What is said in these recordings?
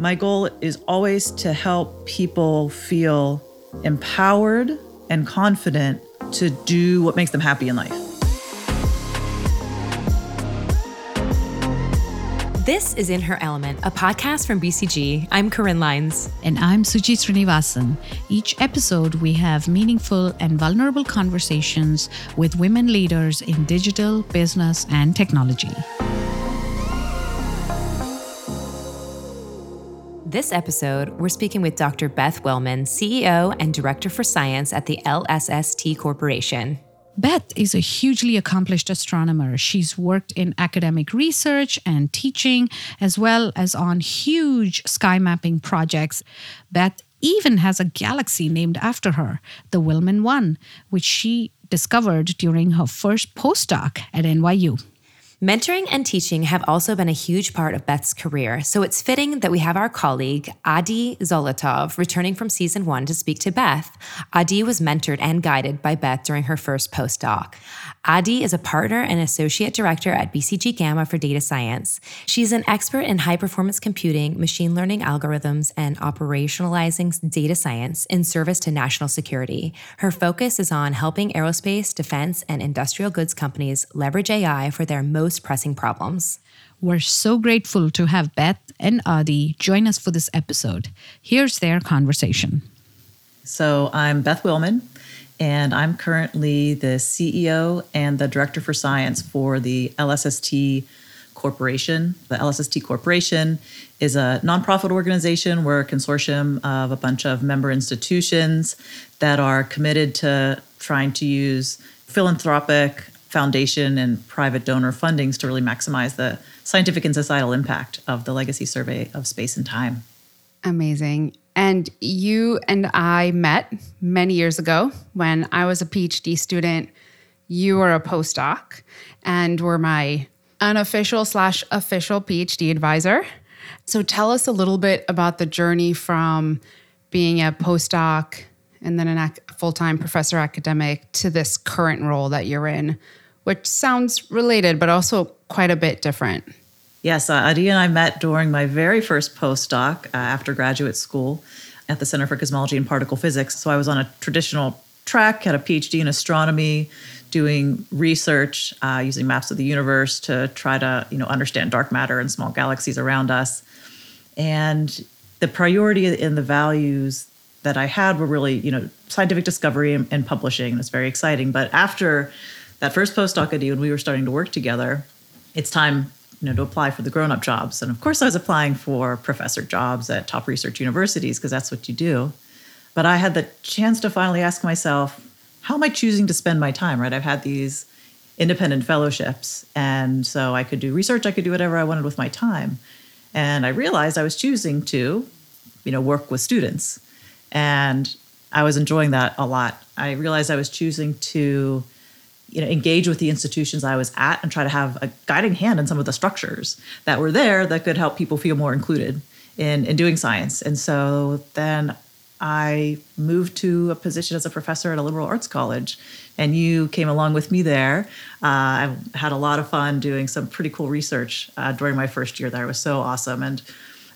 My goal is always to help people feel empowered and confident to do what makes them happy in life. This is In Her Element, a podcast from BCG. I'm Corin Lines. And I'm Suchi Srinivasan. Each episode, we have meaningful and vulnerable conversations with women leaders in digital, business, and technology. This episode, we're speaking with Dr. Beth Willman, CEO and Director for Science at the LSST Corporation. Beth is a hugely accomplished astronomer. She's worked in academic research and teaching, as well as on huge sky mapping projects. Beth even has a galaxy named after her, the Willman 1, which she discovered during her first postdoc at NYU. Mentoring and teaching have also been a huge part of Beth's career, so it's fitting that we have our colleague, Adi Zolotov, returning from season one to speak to Beth. Adi was mentored and guided by Beth during her first postdoc. Adi is a partner and associate director at BCG Gamma for data science. She's an expert in high performance computing, machine learning algorithms, and operationalizing data science in service to national security. Her focus is on helping aerospace, defense, and industrial goods companies leverage AI for their most pressing problems. We're so grateful to have Beth and Adi join us for this episode. Here's their conversation. So, I'm Beth Willman and I'm currently the CEO and the Director for Science for the LSST Corporation. The LSST Corporation is a nonprofit organization. We're a consortium of a bunch of member institutions that are committed to trying to use philanthropic, foundation, and private donor fundings to really maximize the scientific and societal impact of the Legacy Survey of Space and Time. Amazing. And you and I met many years ago when I was a PhD student. You were a postdoc and were my unofficial slash official PhD advisor. So tell us a little bit about the journey from being a postdoc and then a full time professor academic to this current role that you're in, which sounds related, but also quite a bit different. Yes, uh, Adi and I met during my very first postdoc uh, after graduate school at the Center for Cosmology and Particle Physics. So I was on a traditional track, had a PhD in astronomy, doing research uh, using maps of the universe to try to you know understand dark matter and small galaxies around us. And the priority and the values that I had were really you know scientific discovery and, and publishing. It's very exciting. But after that first postdoc Adi, when we were starting to work together, it's time you know, to apply for the grown-up jobs. And of course, I was applying for professor jobs at top research universities because that's what you do. But I had the chance to finally ask myself, how am I choosing to spend my time? Right? I've had these independent fellowships, and so I could do research. I could do whatever I wanted with my time. And I realized I was choosing to, you know, work with students, and I was enjoying that a lot. I realized I was choosing to you know engage with the institutions I was at and try to have a guiding hand in some of the structures that were there that could help people feel more included in in doing science. And so then I moved to a position as a professor at a liberal arts college, and you came along with me there. Uh, I had a lot of fun doing some pretty cool research uh, during my first year there. It was so awesome, and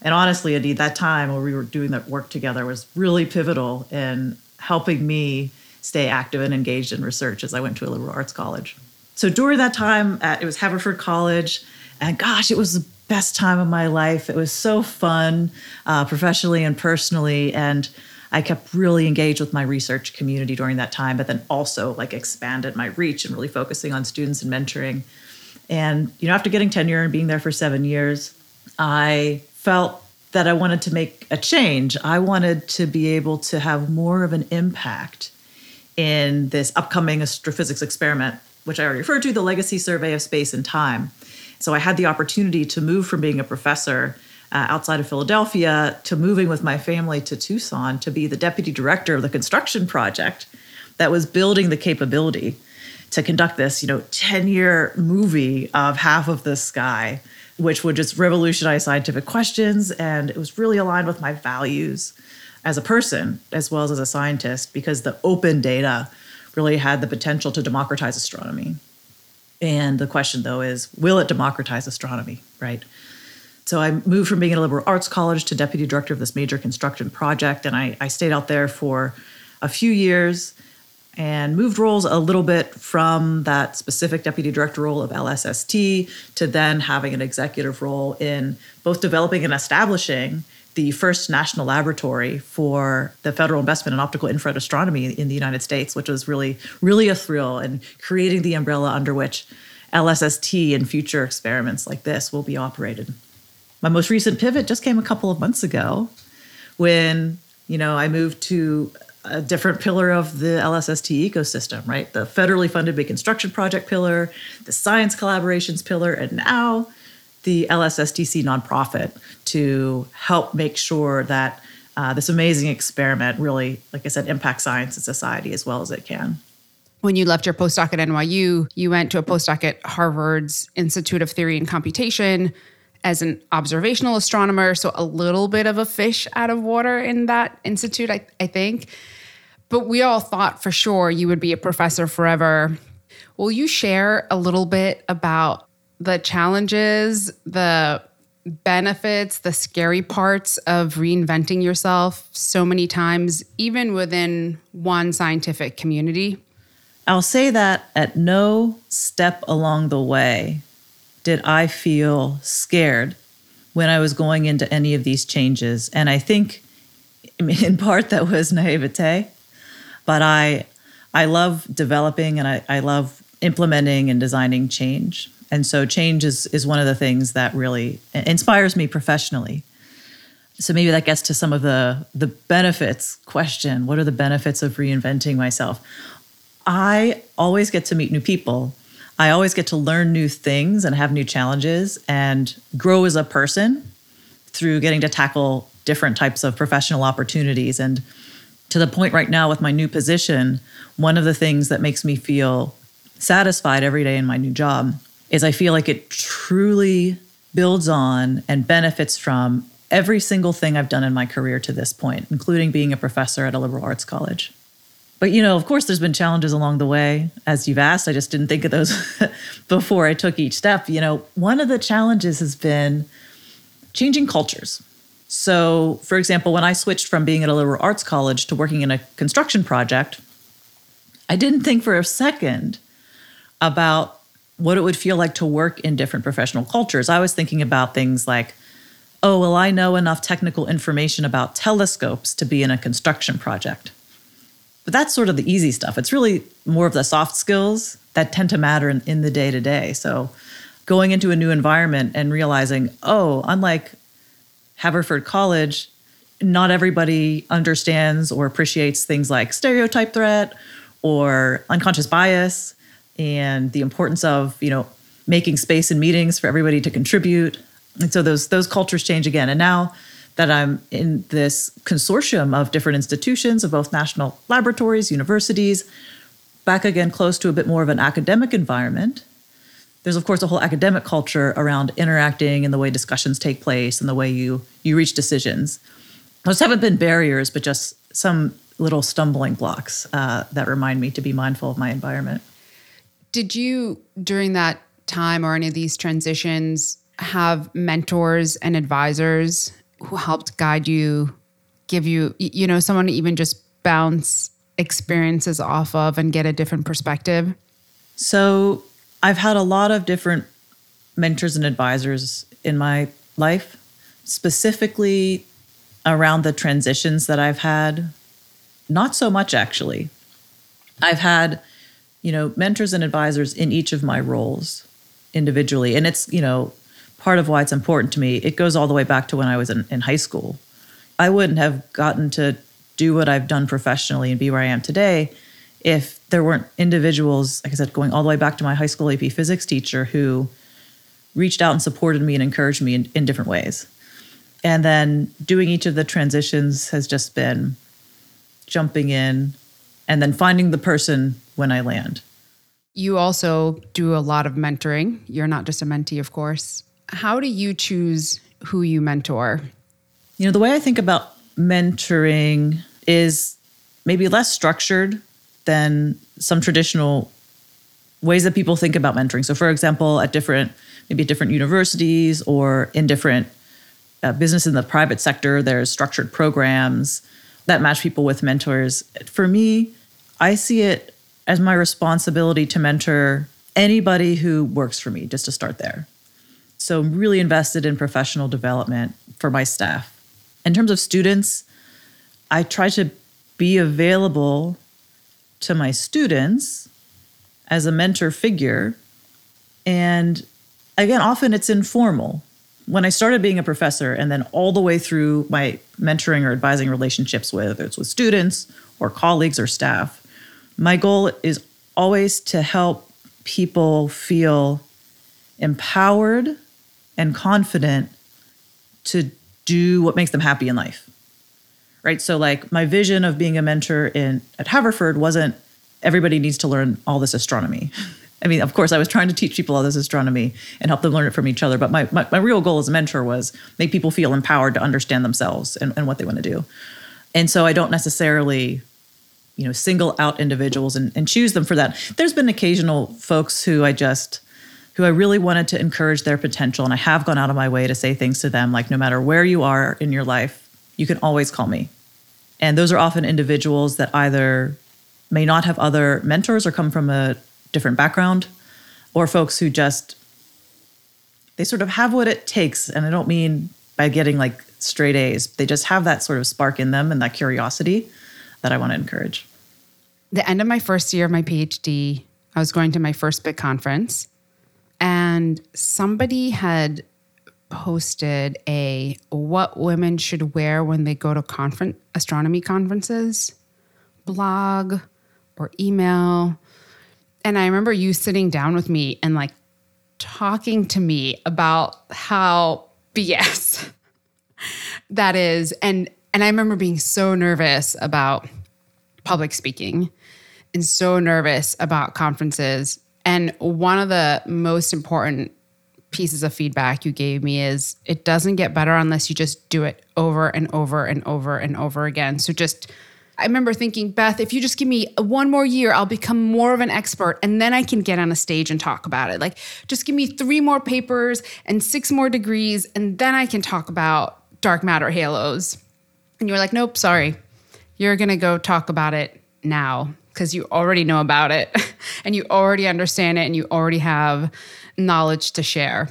and honestly, indeed, that time where we were doing that work together was really pivotal in helping me stay active and engaged in research as I went to a liberal arts college. So during that time, at, it was Haverford College, and gosh, it was the best time of my life. It was so fun, uh, professionally and personally, and I kept really engaged with my research community during that time, but then also like expanded my reach and really focusing on students and mentoring. And you know, after getting tenure and being there for seven years, I felt that I wanted to make a change. I wanted to be able to have more of an impact in this upcoming astrophysics experiment, which I already referred to, the Legacy Survey of Space and Time. So I had the opportunity to move from being a professor uh, outside of Philadelphia to moving with my family to Tucson to be the deputy director of the construction project that was building the capability to conduct this, you know, 10-year movie of half of the sky, which would just revolutionize scientific questions and it was really aligned with my values as a person as well as as a scientist because the open data really had the potential to democratize astronomy. And the question though is will it democratize astronomy, right? So I moved from being at a liberal arts college to deputy director of this major construction project. And I, I stayed out there for a few years and moved roles a little bit from that specific deputy director role of LSST to then having an executive role in both developing and establishing the first national laboratory for the federal investment in optical infrared astronomy in the United States, which was really, really a thrill, and creating the umbrella under which LSST and future experiments like this will be operated. My most recent pivot just came a couple of months ago when, you know, I moved to a different pillar of the LSST ecosystem, right? The federally funded big construction project pillar, the science collaborations pillar, and now the LSSTC nonprofit to help make sure that uh, this amazing experiment really, like I said, impacts science and society as well as it can. When you left your postdoc at NYU, you went to a postdoc at Harvard's Institute of Theory and Computation as an observational astronomer. So, a little bit of a fish out of water in that institute, I, I think. But we all thought for sure you would be a professor forever. Will you share a little bit about the challenges, the benefits, the scary parts of reinventing yourself so many times, even within one scientific community? I'll say that at no step along the way did I feel scared when I was going into any of these changes. And I think in part that was naivete, but I I love developing and I, I love implementing and designing change. And so change is, is one of the things that really inspires me professionally. So maybe that gets to some of the the benefits question. What are the benefits of reinventing myself? I always get to meet new people. I always get to learn new things and have new challenges and grow as a person through getting to tackle different types of professional opportunities. And to the point right now with my new position, one of the things that makes me feel satisfied every day in my new job is I feel like it truly builds on and benefits from every single thing I've done in my career to this point, including being a professor at a liberal arts college. But you know, of course, there's been challenges along the way, as you've asked. I just didn't think of those before I took each step. You know, one of the challenges has been changing cultures. So, for example, when I switched from being at a liberal arts college to working in a construction project, I didn't think for a second about what it would feel like to work in different professional cultures. I was thinking about things like, oh, well, I know enough technical information about telescopes to be in a construction project. But that's sort of the easy stuff. It's really more of the soft skills that tend to matter in, in the day to day. So going into a new environment and realizing, oh, unlike Haverford College, not everybody understands or appreciates things like stereotype threat or unconscious bias and the importance of you know making space in meetings for everybody to contribute. And so those those cultures change again. And now that i'm in this consortium of different institutions of both national laboratories universities back again close to a bit more of an academic environment there's of course a whole academic culture around interacting and the way discussions take place and the way you you reach decisions. Those haven't been barriers but just some little stumbling blocks uh, that remind me to be mindful of my environment did you, during that time or any of these transitions, have mentors and advisors who helped guide you, give you, you know, someone to even just bounce experiences off of and get a different perspective? So I've had a lot of different mentors and advisors in my life, specifically around the transitions that I've had. Not so much, actually. I've had you know, mentors and advisors in each of my roles individually. And it's, you know, part of why it's important to me. It goes all the way back to when I was in, in high school. I wouldn't have gotten to do what I've done professionally and be where I am today if there weren't individuals, like I said, going all the way back to my high school AP physics teacher who reached out and supported me and encouraged me in, in different ways. And then doing each of the transitions has just been jumping in and then finding the person when I land. You also do a lot of mentoring. You're not just a mentee, of course. How do you choose who you mentor? You know, the way I think about mentoring is maybe less structured than some traditional ways that people think about mentoring. So, for example, at different, maybe at different universities or in different uh, business in the private sector, there's structured programs that match people with mentors. For me, I see it as my responsibility to mentor anybody who works for me, just to start there. So I'm really invested in professional development for my staff. In terms of students, I try to be available to my students as a mentor figure. And again, often it's informal. When I started being a professor and then all the way through my mentoring or advising relationships, whether it's with students or colleagues or staff, my goal is always to help people feel empowered and confident to do what makes them happy in life. Right? So like my vision of being a mentor in at Haverford wasn't everybody needs to learn all this astronomy. I mean, of course, I was trying to teach people all this astronomy and help them learn it from each other. But my, my, my real goal as a mentor was make people feel empowered to understand themselves and, and what they want to do. And so I don't necessarily you know single out individuals and, and choose them for that there's been occasional folks who i just who i really wanted to encourage their potential and i have gone out of my way to say things to them like no matter where you are in your life you can always call me and those are often individuals that either may not have other mentors or come from a different background or folks who just they sort of have what it takes and i don't mean by getting like straight a's they just have that sort of spark in them and that curiosity that I want to encourage. The end of my first year of my PhD, I was going to my first big conference, and somebody had posted a what women should wear when they go to conference astronomy conferences blog or email. And I remember you sitting down with me and like talking to me about how BS that is and and I remember being so nervous about public speaking and so nervous about conferences. And one of the most important pieces of feedback you gave me is it doesn't get better unless you just do it over and over and over and over again. So just I remember thinking, Beth, if you just give me one more year, I'll become more of an expert and then I can get on a stage and talk about it. Like, just give me three more papers and six more degrees, and then I can talk about dark matter halos. And you were like, nope, sorry. You're going to go talk about it now because you already know about it and you already understand it and you already have knowledge to share.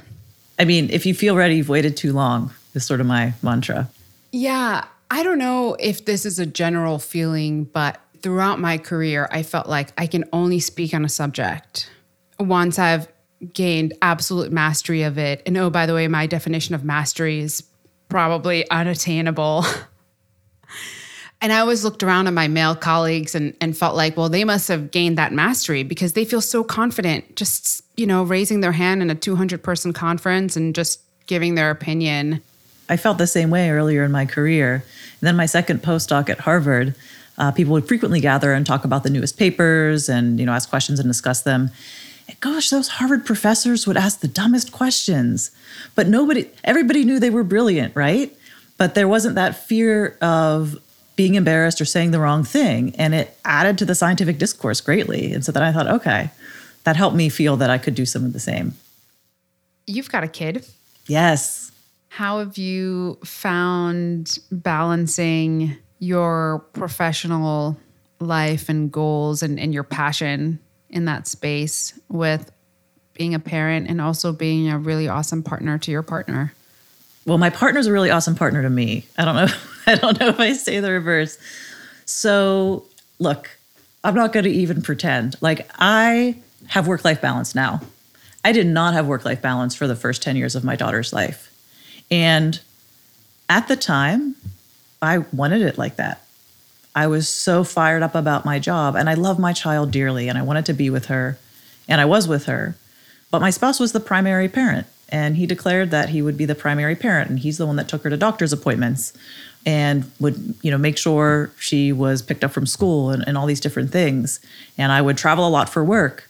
I mean, if you feel ready, you've waited too long, is sort of my mantra. Yeah. I don't know if this is a general feeling, but throughout my career, I felt like I can only speak on a subject once I've gained absolute mastery of it. And oh, by the way, my definition of mastery is probably unattainable. And I always looked around at my male colleagues and, and felt like, well, they must have gained that mastery because they feel so confident just, you know, raising their hand in a 200 person conference and just giving their opinion. I felt the same way earlier in my career. And then my second postdoc at Harvard, uh, people would frequently gather and talk about the newest papers and, you know, ask questions and discuss them. And gosh, those Harvard professors would ask the dumbest questions, but nobody, everybody knew they were brilliant, right? But there wasn't that fear of being embarrassed or saying the wrong thing. And it added to the scientific discourse greatly. And so then I thought, okay, that helped me feel that I could do some of the same. You've got a kid. Yes. How have you found balancing your professional life and goals and, and your passion in that space with being a parent and also being a really awesome partner to your partner? Well, my partner's a really awesome partner to me. I don't know. I don't know if I say the reverse. So, look, I'm not going to even pretend. Like, I have work life balance now. I did not have work life balance for the first 10 years of my daughter's life. And at the time, I wanted it like that. I was so fired up about my job and I love my child dearly and I wanted to be with her and I was with her. But my spouse was the primary parent and he declared that he would be the primary parent and he's the one that took her to doctor's appointments and would you know make sure she was picked up from school and, and all these different things and i would travel a lot for work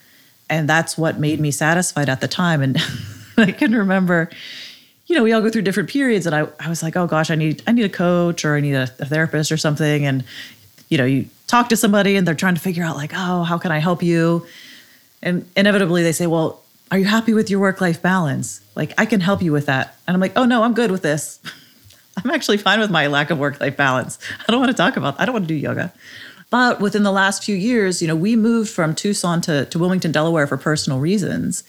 and that's what made me satisfied at the time and i can remember you know we all go through different periods and I, I was like oh gosh i need i need a coach or i need a, a therapist or something and you know you talk to somebody and they're trying to figure out like oh how can i help you And inevitably they say, Well, are you happy with your work life balance? Like, I can help you with that. And I'm like, Oh, no, I'm good with this. I'm actually fine with my lack of work life balance. I don't want to talk about, I don't want to do yoga. But within the last few years, you know, we moved from Tucson to, to Wilmington, Delaware for personal reasons.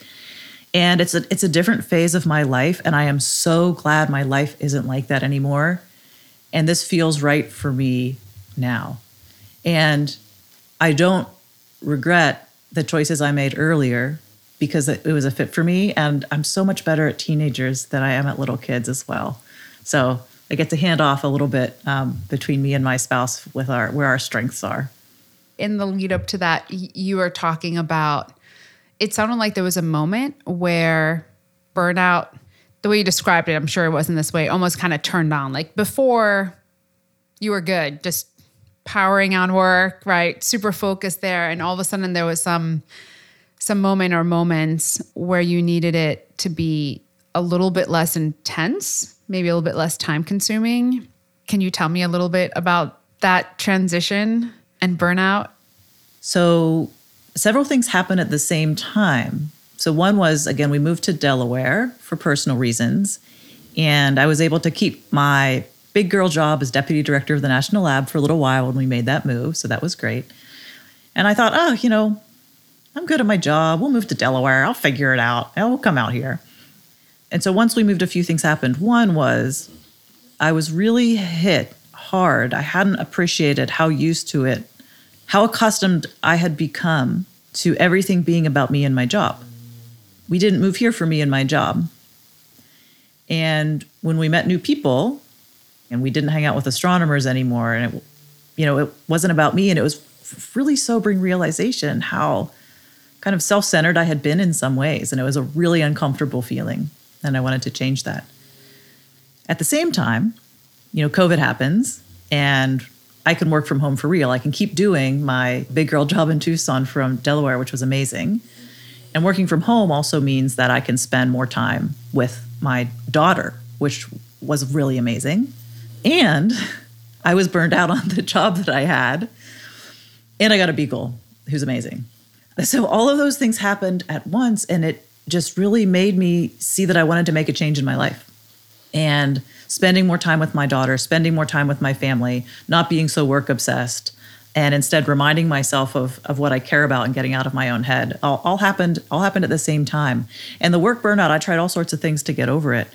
And it's a it's a different phase of my life. And I am so glad my life isn't like that anymore. And this feels right for me now. And I don't regret the choices I made earlier because it was a fit for me. And I'm so much better at teenagers than I am at little kids as well. So I get to hand off a little bit um, between me and my spouse with our where our strengths are. In the lead up to that, you were talking about. It sounded like there was a moment where burnout, the way you described it, I'm sure it wasn't this way, almost kind of turned on. Like before, you were good, just powering on work, right? Super focused there, and all of a sudden there was some some moment or moments where you needed it to be a little bit less intense, maybe a little bit less time consuming. Can you tell me a little bit about that transition and burnout? So, several things happened at the same time. So, one was again, we moved to Delaware for personal reasons, and I was able to keep my big girl job as deputy director of the National Lab for a little while when we made that move. So, that was great. And I thought, oh, you know, I'm good at my job. We'll move to Delaware. I'll figure it out. I'll come out here. And so once we moved, a few things happened. One was I was really hit hard. I hadn't appreciated how used to it, how accustomed I had become to everything being about me and my job. We didn't move here for me and my job. And when we met new people and we didn't hang out with astronomers anymore, and it, you know, it wasn't about me, and it was really sobering realization how kind of self centered I had been in some ways. And it was a really uncomfortable feeling and I wanted to change that. At the same time, you know, COVID happens and I can work from home for real. I can keep doing my big girl job in Tucson from Delaware, which was amazing. And working from home also means that I can spend more time with my daughter, which was really amazing. And I was burned out on the job that I had. And I got a beagle who's amazing. So all of those things happened at once and it just really made me see that I wanted to make a change in my life. And spending more time with my daughter, spending more time with my family, not being so work obsessed, and instead reminding myself of, of what I care about and getting out of my own head. All, all happened all happened at the same time. And the work burnout, I tried all sorts of things to get over it.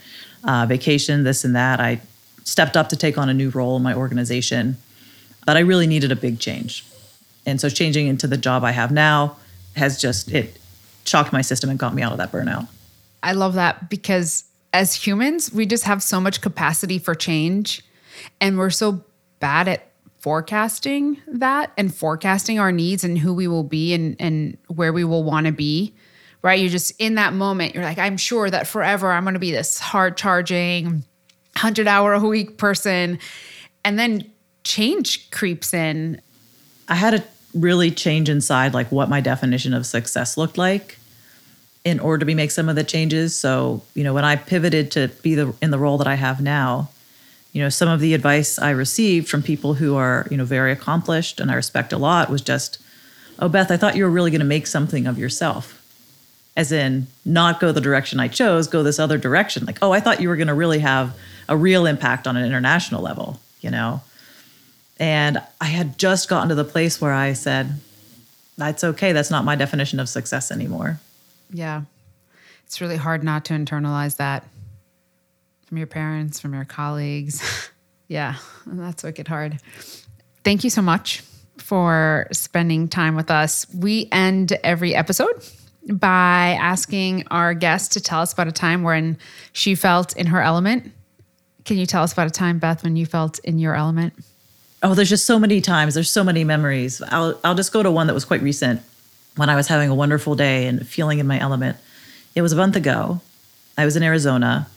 Uh, vacation, this and that. I stepped up to take on a new role in my organization, but I really needed a big change. And so changing into the job I have now has just it shocked my system and got me out of that burnout. I love that because as humans, we just have so much capacity for change and we're so bad at forecasting that and forecasting our needs and who we will be and, and where we will want to be. Right. You're just in that moment, you're like, I'm sure that forever I'm going to be this hard charging, 100 hour a week person. And then change creeps in. I had to really change inside, like what my definition of success looked like in order to be make some of the changes. So, you know, when I pivoted to be the in the role that I have now, you know, some of the advice I received from people who are, you know, very accomplished and I respect a lot was just, "Oh, Beth, I thought you were really going to make something of yourself." As in, not go the direction I chose, go this other direction. Like, "Oh, I thought you were going to really have a real impact on an international level," you know. And I had just gotten to the place where I said, "That's okay. That's not my definition of success anymore." Yeah. It's really hard not to internalize that from your parents, from your colleagues. yeah, that's wicked hard. Thank you so much for spending time with us. We end every episode by asking our guest to tell us about a time when she felt in her element. Can you tell us about a time, Beth, when you felt in your element? Oh, there's just so many times. There's so many memories. I'll I'll just go to one that was quite recent when I was having a wonderful day and feeling in my element. It was a month ago. I was in Arizona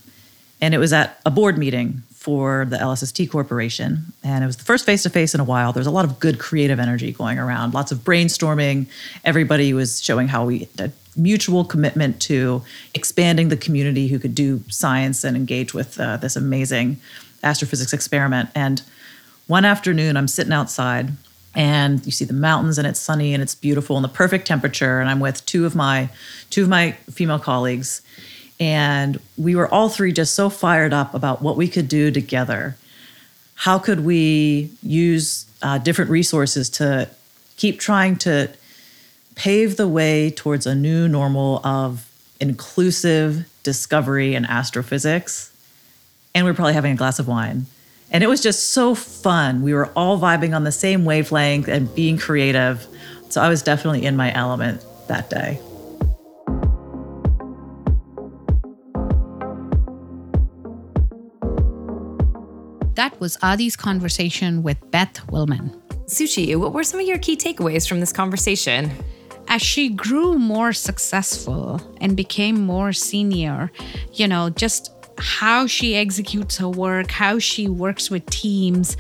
and it was at a board meeting for the LSST Corporation. And it was the first face to face in a while. There's a lot of good creative energy going around, lots of brainstorming. Everybody was showing how we had mutual commitment to expanding the community who could do science and engage with uh, this amazing astrophysics experiment. And one afternoon, I'm sitting outside and you see the mountains and it's sunny and it's beautiful and the perfect temperature. And i'm with two of my two of my female colleagues. And we were all three just so fired up about what we could do together. How could we use uh, different resources to keep trying to pave the way towards a new normal of inclusive discovery in astrophysics? And we're probably having a glass of wine and it was just so fun. We were all vibing on the same wavelength and being creative. So I was definitely in my element that day. That was Adi's conversation with Beth Willman. Suchi, what were some of your key takeaways from this conversation? As she grew more successful and became more senior, you know, just how she executes her work, how she works with teams.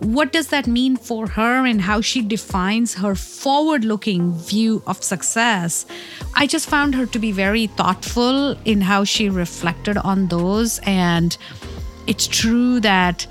What does that mean for her and how she defines her forward looking view of success? I just found her to be very thoughtful in how she reflected on those. And it's true that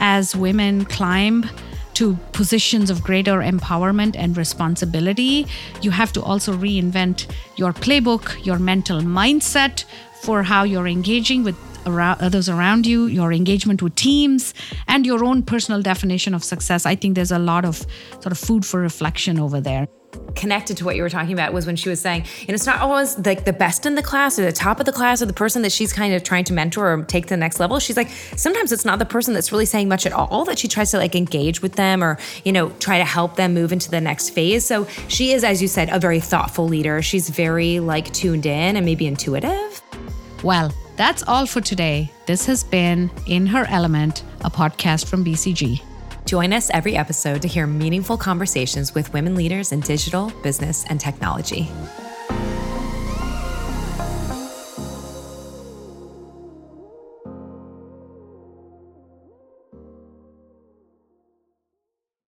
as women climb, to positions of greater empowerment and responsibility, you have to also reinvent your playbook, your mental mindset for how you're engaging with around, uh, others around you, your engagement with teams, and your own personal definition of success. I think there's a lot of sort of food for reflection over there connected to what you were talking about was when she was saying, and it's not always like the best in the class or the top of the class or the person that she's kind of trying to mentor or take to the next level. She's like, sometimes it's not the person that's really saying much at all that she tries to like engage with them or, you know, try to help them move into the next phase. So she is, as you said, a very thoughtful leader. She's very like tuned in and maybe intuitive. Well, that's all for today. This has been In Her Element, a podcast from BCG. Join us every episode to hear meaningful conversations with women leaders in digital, business, and technology.